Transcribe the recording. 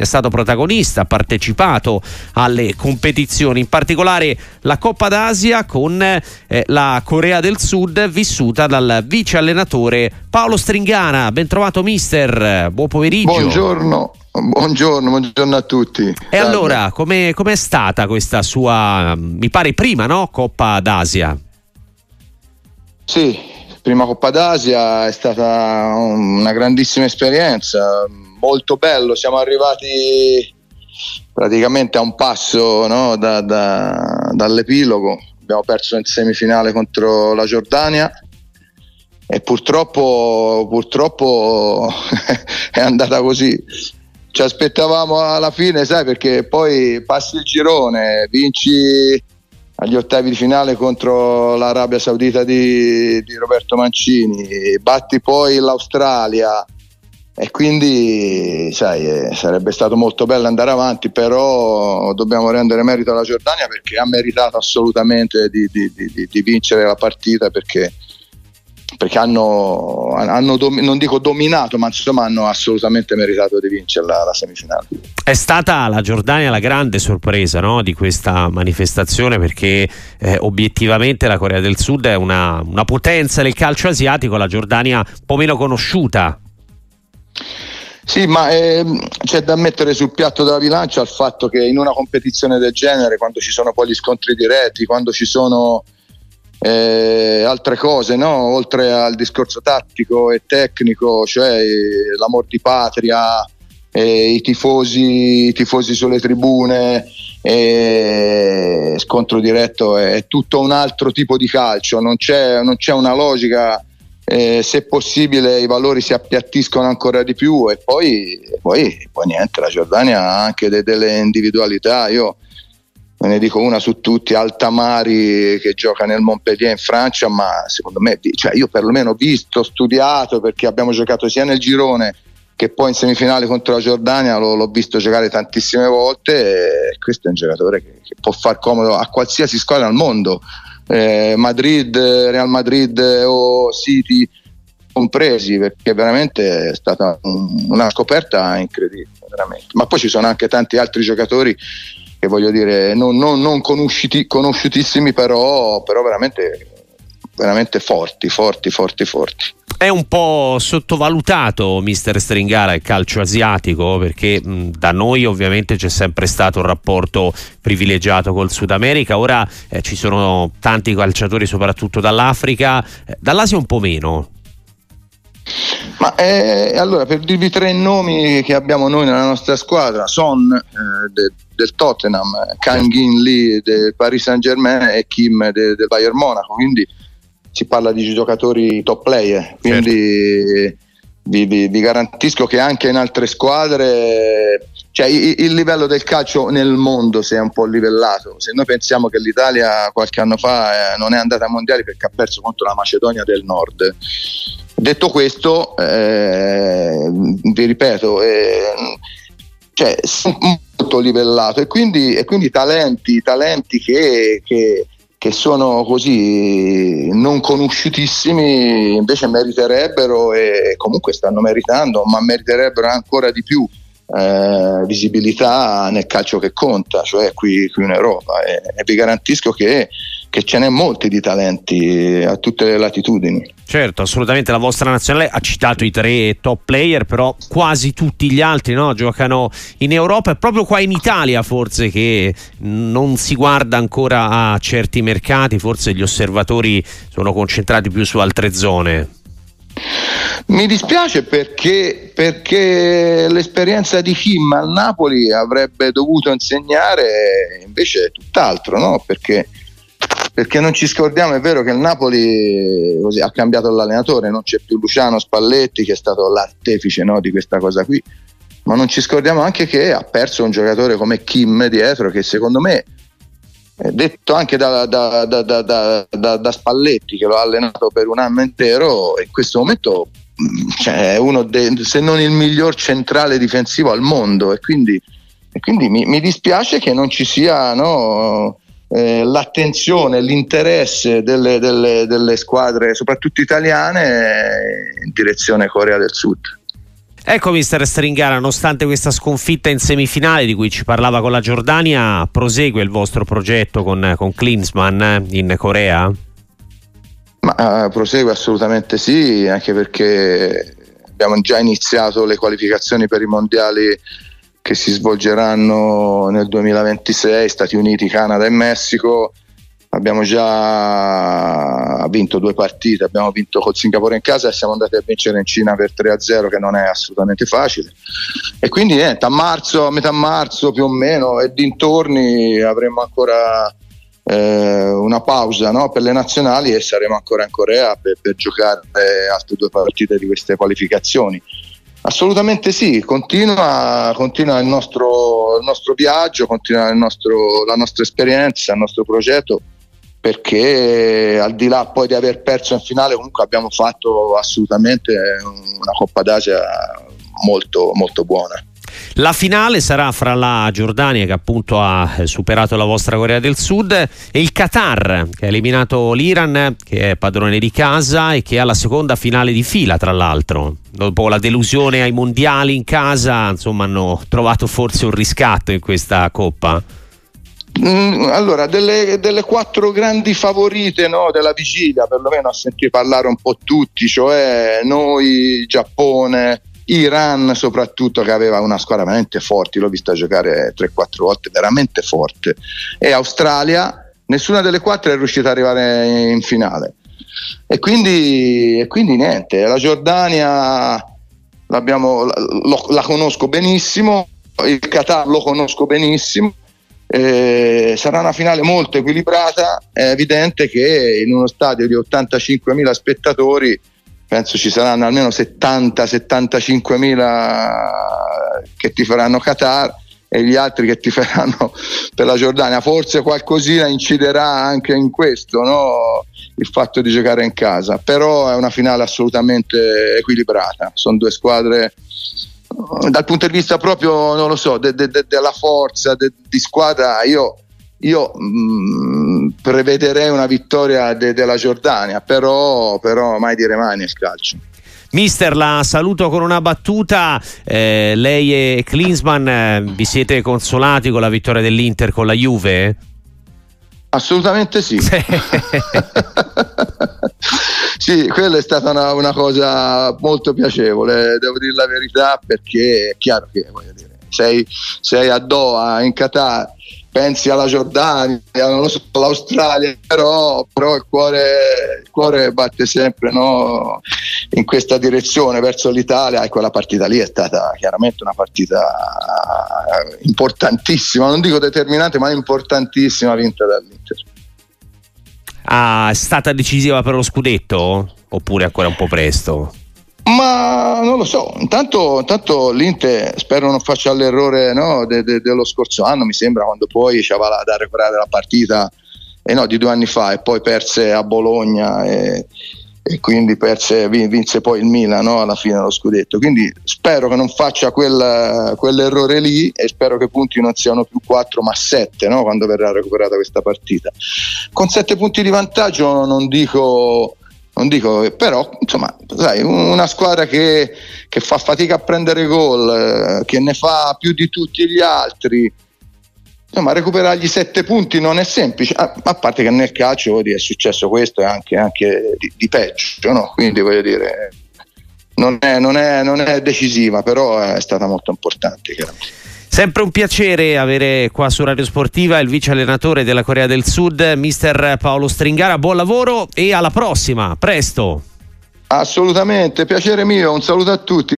è stato protagonista, ha partecipato alle competizioni, in particolare la Coppa d'Asia con eh, la Corea del Sud vissuta dal vice allenatore Paolo Stringana. Ben trovato mister, buon pomeriggio. Buongiorno. Buongiorno, buongiorno, a tutti. E Salve. allora, com'è, com'è, stata questa sua, mi pare prima, no? Coppa d'Asia? Sì, prima Coppa d'Asia è stata una grandissima esperienza, molto bello, siamo arrivati praticamente a un passo no? da, da, dall'epilogo, abbiamo perso in semifinale contro la Giordania e purtroppo, purtroppo è andata così ci aspettavamo alla fine, sai, perché poi passi il girone, vinci agli ottavi di finale contro l'Arabia Saudita di, di Roberto Mancini, batti poi l'Australia e quindi sai, eh, sarebbe stato molto bello andare avanti, però dobbiamo rendere merito alla Giordania perché ha meritato assolutamente di, di, di vincere la partita perché perché hanno, hanno dom- non dico dominato, ma insomma hanno assolutamente meritato di vincere la, la semifinale. È stata la Giordania la grande sorpresa no, di questa manifestazione perché eh, obiettivamente la Corea del Sud è una, una potenza del calcio asiatico, la Giordania un po' meno conosciuta. Sì, ma eh, c'è da mettere sul piatto della bilancia il fatto che in una competizione del genere, quando ci sono poi gli scontri diretti, quando ci sono eh, altre cose, no? oltre al discorso tattico e tecnico, cioè eh, l'amor di patria, eh, i, tifosi, i, tifosi, sulle tribune, eh, scontro diretto, è tutto un altro tipo di calcio, non c'è, non c'è una logica. Eh, se possibile i valori si appiattiscono ancora di più e poi, poi, poi niente, la Giordania ha anche de, delle individualità. Io ne dico una su tutti, Altamari che gioca nel Montpellier in Francia, ma secondo me, cioè io perlomeno ho visto, studiato, perché abbiamo giocato sia nel girone che poi in semifinale contro la Giordania l'ho, l'ho visto giocare tantissime volte questo è un giocatore che, che può far comodo a qualsiasi squadra al mondo, eh, Madrid, Real Madrid o City compresi, perché veramente è stata un, una scoperta incredibile. Veramente. Ma poi ci sono anche tanti altri giocatori che voglio dire non, non, non conosciuti, conosciutissimi però, però veramente, veramente forti, forti, forti, forti. È un po' sottovalutato mister Stringara il calcio asiatico perché mh, da noi ovviamente c'è sempre stato un rapporto privilegiato col Sud America, ora eh, ci sono tanti calciatori soprattutto dall'Africa, eh, dall'Asia un po' meno. Ma eh, allora per dirvi tre nomi che abbiamo noi nella nostra squadra, Son eh, de, del Tottenham, Kang In Lee del Paris Saint Germain e Kim de, del Bayern Monaco, quindi si parla di giocatori top player, quindi certo. vi, vi, vi, garantisco che anche in altre squadre cioè, il, il, livello del calcio nel mondo si è un po' livellato. Se noi pensiamo che l'Italia qualche anno fa eh, non è andata ai mondiali perché ha perso contro la Macedonia del Nord, Detto questo, eh, vi ripeto, eh, cioè, molto livellato e quindi, e quindi talenti, talenti che, che, che, sono così non conosciutissimi invece meriterebbero e comunque stanno meritando, ma meriterebbero ancora di più eh, visibilità nel calcio che conta, cioè qui, qui in Europa. E, e vi garantisco che che ce n'è molti di talenti a tutte le latitudini. Certo, assolutamente la vostra nazionale ha citato i tre top player, però quasi tutti gli altri no? giocano in Europa e proprio qua in Italia forse che non si guarda ancora a certi mercati, forse gli osservatori sono concentrati più su altre zone. Mi dispiace perché, perché, l'esperienza di Kim al Napoli avrebbe dovuto insegnare invece tutt'altro, no? perché perché non ci scordiamo, è vero che il Napoli così, ha cambiato l'allenatore, non c'è più Luciano Spalletti che è stato l'artefice no, di questa cosa qui, ma non ci scordiamo anche che ha perso un giocatore come Kim dietro che secondo me, detto anche da, da, da, da Spalletti che lo ha allenato per un anno intero, in questo momento mm, cioè, è uno dei, se non il miglior centrale difensivo al mondo e quindi, e quindi mi, mi, dispiace che non ci sia... No, eh, l'attenzione, l'interesse delle, delle, delle, squadre, soprattutto italiane, in direzione Corea del Sud. Ecco mister Stringara, nonostante questa sconfitta in semifinale di cui ci parlava con la Giordania, prosegue il vostro progetto con, con Klinsmann eh, in Corea? Ma, uh, prosegue assolutamente sì, anche perché abbiamo già iniziato le qualificazioni per i mondiali che si svolgeranno nel 2026, Stati Uniti, Canada e Messico abbiamo già vinto due partite, abbiamo vinto col Singapore in casa e siamo andati a vincere in Cina per 3-0 che non è assolutamente facile e quindi niente, a marzo, a metà marzo più o meno e dintorni avremo ancora eh, una pausa no, per le nazionali e saremo ancora in Corea per, per giocare altre due partite di queste qualificazioni. Assolutamente sì, continua, continua il, nostro, il, nostro, viaggio, continua nostro, la nostra esperienza, il nostro progetto perché al di là poi di aver perso in finale comunque abbiamo fatto assolutamente una Coppa d'Asia molto, molto buona. La finale sarà fra la Giordania che appunto ha superato la vostra Corea del Sud e il Qatar che ha eliminato l'Iran che è padrone di casa e che ha la seconda finale di fila tra l'altro. Dopo la delusione ai mondiali in casa insomma hanno trovato forse un riscatto in questa Coppa. Mm, allora, delle, delle, quattro grandi favorite no, della vigilia, perlomeno a sentire parlare un po' tutti, cioè noi, Giappone, Iran soprattutto che aveva una squadra veramente forte, l'ho vista giocare 3-4 volte, veramente forte, e Australia, nessuna delle quattro è riuscita ad arrivare in finale. E quindi, e quindi niente, la Giordania la, la conosco benissimo, il Qatar lo conosco benissimo, eh, sarà una finale molto equilibrata, è evidente che in uno stadio di 85.000 spettatori penso ci saranno almeno 70-75 mila che ti faranno Qatar e gli altri che ti faranno per la Giordania. Forse qualcosina inciderà anche in questo, no? il fatto di giocare in casa, però è una finale assolutamente equilibrata. Sono due squadre dal punto di vista proprio, non lo so, de, de, de, della forza di squadra, io io mh, mm, prevederei una vittoria de- della Giordania, però, però mai dire mai nel calcio. Mister, la saluto con una battuta. Eh, lei e Klinsmann eh, vi siete consolati con la vittoria dell'Inter con la Juve? Assolutamente sì. sì, quella è stata una, una, cosa molto piacevole, devo dire la verità, perché è chiaro che dire, sei, sei a Doha, in Qatar pensi alla Giordania, non so, all'Australia, però, però il, cuore, il, cuore, batte sempre no, in questa direzione verso l'Italia e quella partita lì è stata chiaramente una partita importantissima, non dico determinante, ma importantissima vinta dall'Inter. Ah, è stata decisiva per lo scudetto oppure ancora un po' presto? Ma non lo so, intanto, intanto l'Inter spero non faccia l'errore no, de, de, dello scorso anno, mi sembra, quando poi ci aveva da recuperare la partita eh no, di due anni fa e poi perse a Bologna e, e quindi perse, vinse poi il Milan no, alla fine dello scudetto. Quindi spero che non faccia quel, quell'errore lì e spero che i punti non siano più 4 ma 7 no, quando verrà recuperata questa partita. Con 7 punti di vantaggio non dico non dico, però insomma, sai, una squadra che, che, fa fatica a prendere gol, eh, che ne fa più di tutti gli altri, insomma, recuperargli sette punti non è semplice, a, a parte che nel calcio dire, è successo questo e anche, anche di, di, peggio, no? quindi voglio dire, non è, non, è, non è decisiva, però è stata molto importante. Chiaramente. Sempre un piacere avere qua su Radio Sportiva il vice allenatore della Corea del Sud, mister Paolo Stringara. Buon lavoro e alla prossima, presto. Assolutamente, piacere mio, un saluto a tutti.